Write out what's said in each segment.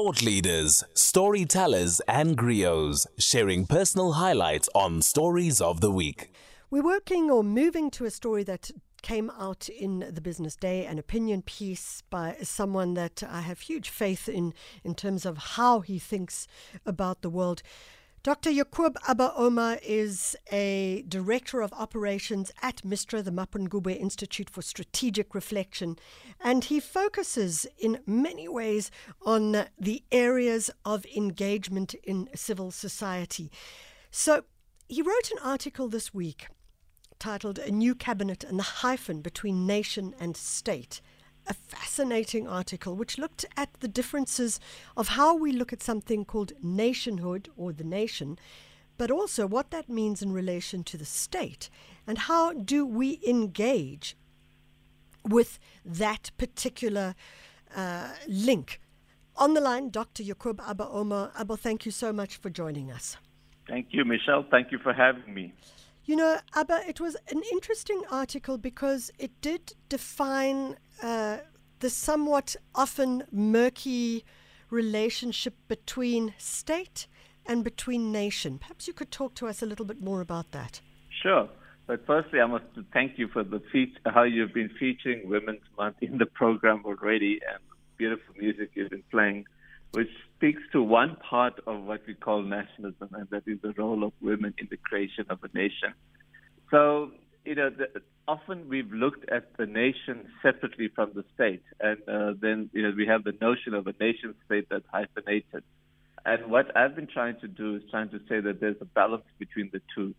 Thought leaders, storytellers, and griots sharing personal highlights on Stories of the Week. We're working or moving to a story that came out in the Business Day, an opinion piece by someone that I have huge faith in in terms of how he thinks about the world. Dr. Yacoob Abba Omar is a director of operations at MISTRA, the Mapungubwe Institute for Strategic Reflection, and he focuses in many ways on the areas of engagement in civil society. So he wrote an article this week titled A New Cabinet and the Hyphen Between Nation and State a fascinating article which looked at the differences of how we look at something called nationhood or the nation, but also what that means in relation to the state and how do we engage with that particular uh, link. On the line, Dr. Yacoob Abba Omar. Abba, thank you so much for joining us. Thank you, Michelle. Thank you for having me. You know, Abba, it was an interesting article because it did define uh, the somewhat often murky relationship between state and between nation. Perhaps you could talk to us a little bit more about that. Sure. But firstly, I must thank you for the fe- how you've been featuring Women's Month in the program already and beautiful music you've been playing, which speaks to one part of what we call nationalism, and that is the role of women in the creation of a nation. So, you know, the, often we've looked at the nation separately from the state, and uh, then you know we have the notion of a nation state that's hyphenated. And what I've been trying to do is trying to say that there's a balance between the two.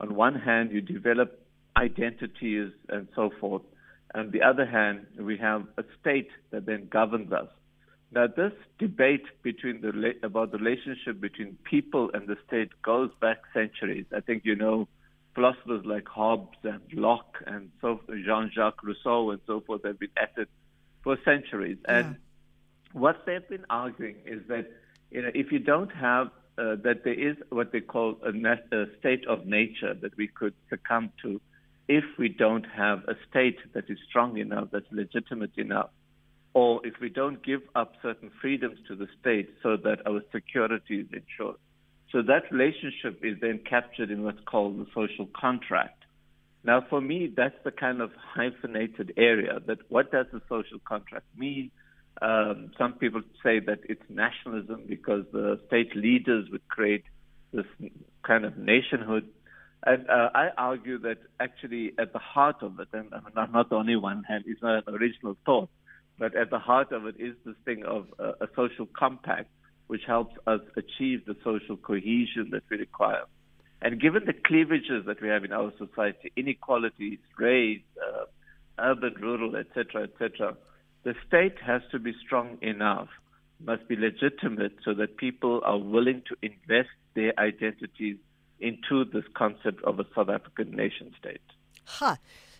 On one hand, you develop identities and so forth. On the other hand, we have a state that then governs us. Now, this debate between the about the relationship between people and the state goes back centuries. I think you know philosophers like Hobbes and Locke and so Jean-Jacques Rousseau and so forth have been at it for centuries. Yeah. And what they've been arguing is that you know if you don't have uh, that there is what they call a, a state of nature that we could succumb to if we don't have a state that is strong enough, that's legitimate enough, or if we don't give up certain freedoms to the state so that our security is ensured. So that relationship is then captured in what's called the social contract. Now, for me, that's the kind of hyphenated area. That what does the social contract mean? Um, some people say that it's nationalism because the state leaders would create this kind of nationhood. And uh, I argue that actually at the heart of it, and I'm not the only one, and it's not an original thought, but at the heart of it is this thing of uh, a social compact which helps us achieve the social cohesion that we require. And given the cleavages that we have in our society, inequalities, race, uh, urban, rural, etc., etc., the state has to be strong enough, must be legitimate, so that people are willing to invest their identities into this concept of a South African nation state. Huh.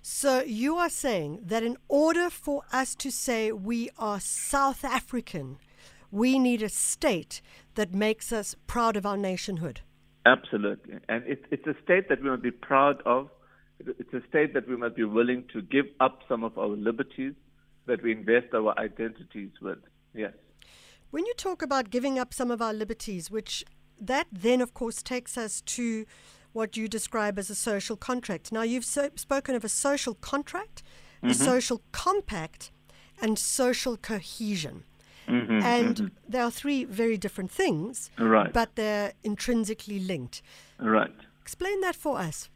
So you are saying that in order for us to say we are South African, we need a state that makes us proud of our nationhood. Absolutely. And it, it's a state that we must be proud of. It's a state that we must be willing to give up some of our liberties that we invest our identities with. Yes. When you talk about giving up some of our liberties, which that then, of course, takes us to what you describe as a social contract. Now, you've so, spoken of a social contract, mm-hmm. a social compact, and social cohesion. Mm-hmm, and mm-hmm. there are three very different things, right. but they're intrinsically linked. Right. Explain that for us.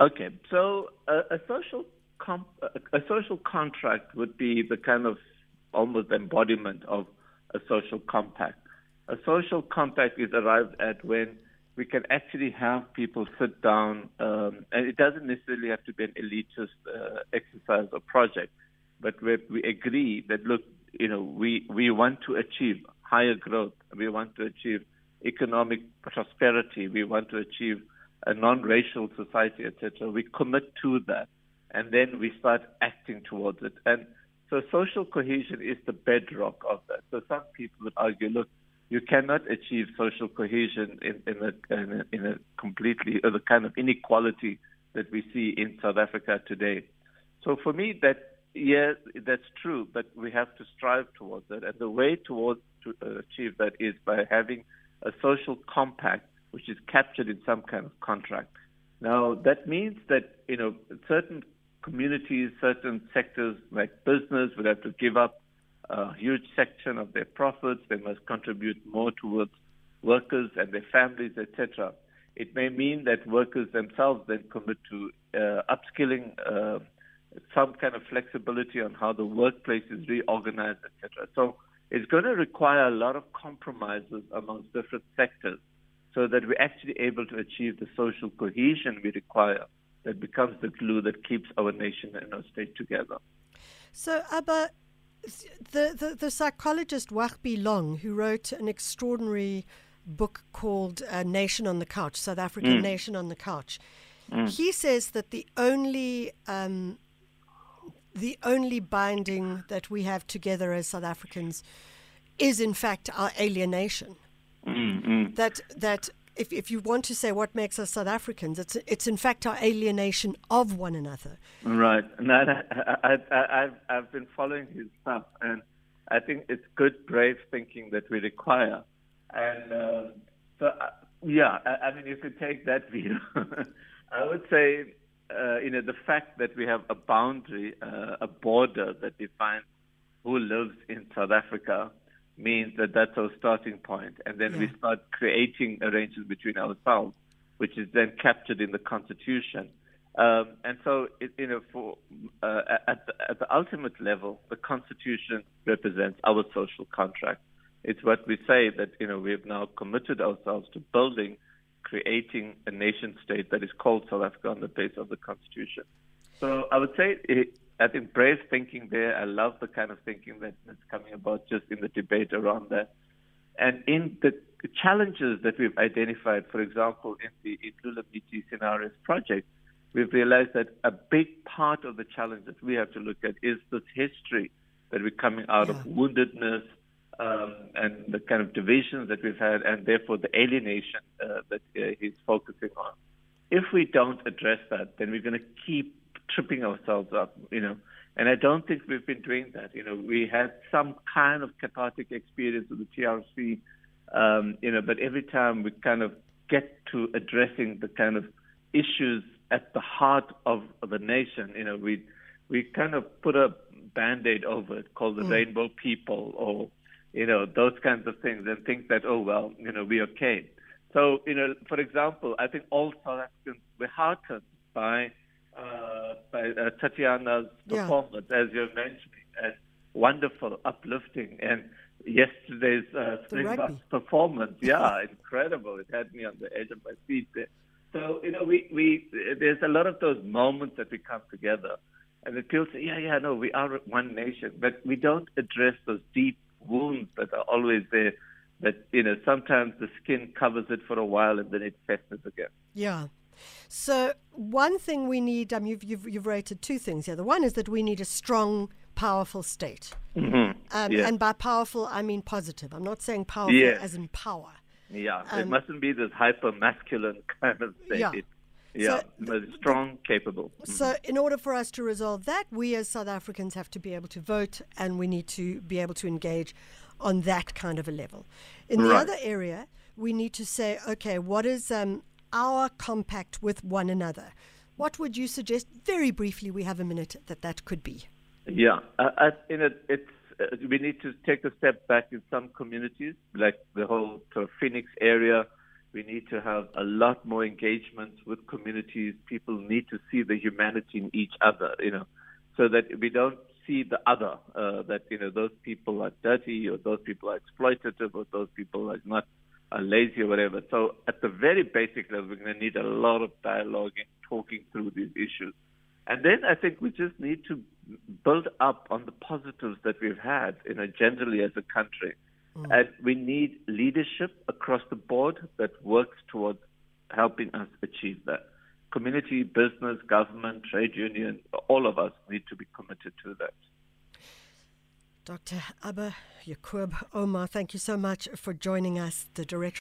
Okay, so a, a social comp, a, a social contract would be the kind of almost embodiment of a social compact. A social compact is arrived at when we can actually have people sit down, um, and it doesn't necessarily have to be an elitist uh, exercise or project, but where we agree that look, you know, we, we want to achieve higher growth. We want to achieve economic prosperity. We want to achieve a non-racial society, etc. We commit to that, and then we start acting towards it. And so, social cohesion is the bedrock of that. So, some people would argue, look, you cannot achieve social cohesion in, in, a, in, a, in a completely or the kind of inequality that we see in South Africa today. So, for me, that Yes, that's true, but we have to strive towards that, And the way towards to uh, achieve that is by having a social compact which is captured in some kind of contract. Now, that means that, you know, certain communities, certain sectors like business would have to give up a huge section of their profits. They must contribute more towards workers and their families, etc. It may mean that workers themselves then commit to uh, upskilling, uh, some kind of flexibility on how the workplace is reorganized, etc. So it's going to require a lot of compromises amongst different sectors so that we're actually able to achieve the social cohesion we require that becomes the glue that keeps our nation and our state together. So, Abba, the, the, the psychologist Wahbie Long, who wrote an extraordinary book called uh, Nation on the Couch, South African mm. Nation on the Couch, mm. he says that the only um, the only binding that we have together as South Africans is, in fact, our alienation. Mm, that that if, if you want to say what makes us South Africans, it's it's in fact our alienation of one another. Right, and I, I, I, I've I've been following his stuff, and I think it's good, brave thinking that we require. And uh, so, uh, yeah, I, I mean, you could take that view. I would say, uh, you know, the fact that we have a boundary, uh, a border that defines who lives in South Africa means that that's our starting point, and then yeah. we start creating arrangements between ourselves, which is then captured in the constitution. Um, and so, it, you know, for uh, at, the, at the ultimate level, the constitution represents our social contract. It's what we say that you know we have now committed ourselves to building, creating a nation state that is called South Africa on the basis of the constitution. So I would say it, I think brave thinking there. I love the kind of thinking that is coming about just in the debate around that. And in the challenges that we've identified, for example, in the Miti Scenarios project, we've realized that a big part of the challenge that we have to look at is this history that we're coming out yeah. of woundedness um, and the kind of divisions that we've had, and therefore the alienation uh, that uh, he's focusing on. If we don't address that, then we're going to keep tripping ourselves up, you know. And I don't think we've been doing that. You know, we had some kind of cathartic experience with the TRC, um, you know, but every time we kind of get to addressing the kind of issues at the heart of, the nation, you know, we we kind of put a band-aid over it called the mm. rainbow people or, you know, those kinds of things and think that, oh, well, you know, we're okay. So, you know, for example, I think all South Africans were heartened by uh, by uh, Tatjana's performance, yeah. as you're mentioning, and wonderful, uplifting, and yesterday's uh, Springboks performance, yeah, incredible. It had me on the edge of my seat there. So you know, we we there's a lot of those moments that we come together, and the people say, yeah, yeah, no, we are one nation, but we don't address those deep wounds that are always there. That you know, sometimes the skin covers it for a while and then it festers again. Yeah. So one thing we need, um, you've, you've, you've rated two things here. The one is that we need a strong, powerful state. Mm-hmm. Um, yeah. And by powerful, I mean positive. I'm not saying powerful yeah. as in power. Yeah, um, it mustn't be this hyper masculine kind of state. Yeah. It, yeah, so strong, capable. So, mm-hmm. in order for us to resolve that, we as South Africans have to be able to vote and we need to be able to engage on that kind of a level. In the other area, we need to say, okay, what is um, our compact with one another. What would you suggest, very briefly, we have a minute, that that could be? Yeah, uh, in it, it's, uh, we need to take a step back in some communities, like the whole Phoenix area. We need to have a lot more engagement with communities. People need to see the humanity in each other, you know, so that we don't see the other, uh, that, you know, those people are dirty or those people are exploitative or those people are not are lazy or whatever. So at the very basic level, we're going to need a lot of dialogue and talking through these issues. And then I think we just need to build up on the positives that we've had, you know, generally as a country. Mm. And we need leadership across the board that works towards helping us achieve that. Community, business, government, trade union, all of us need to be committed to that. Dr. Abba Yacoob Omar, thank you so much for joining us, the director.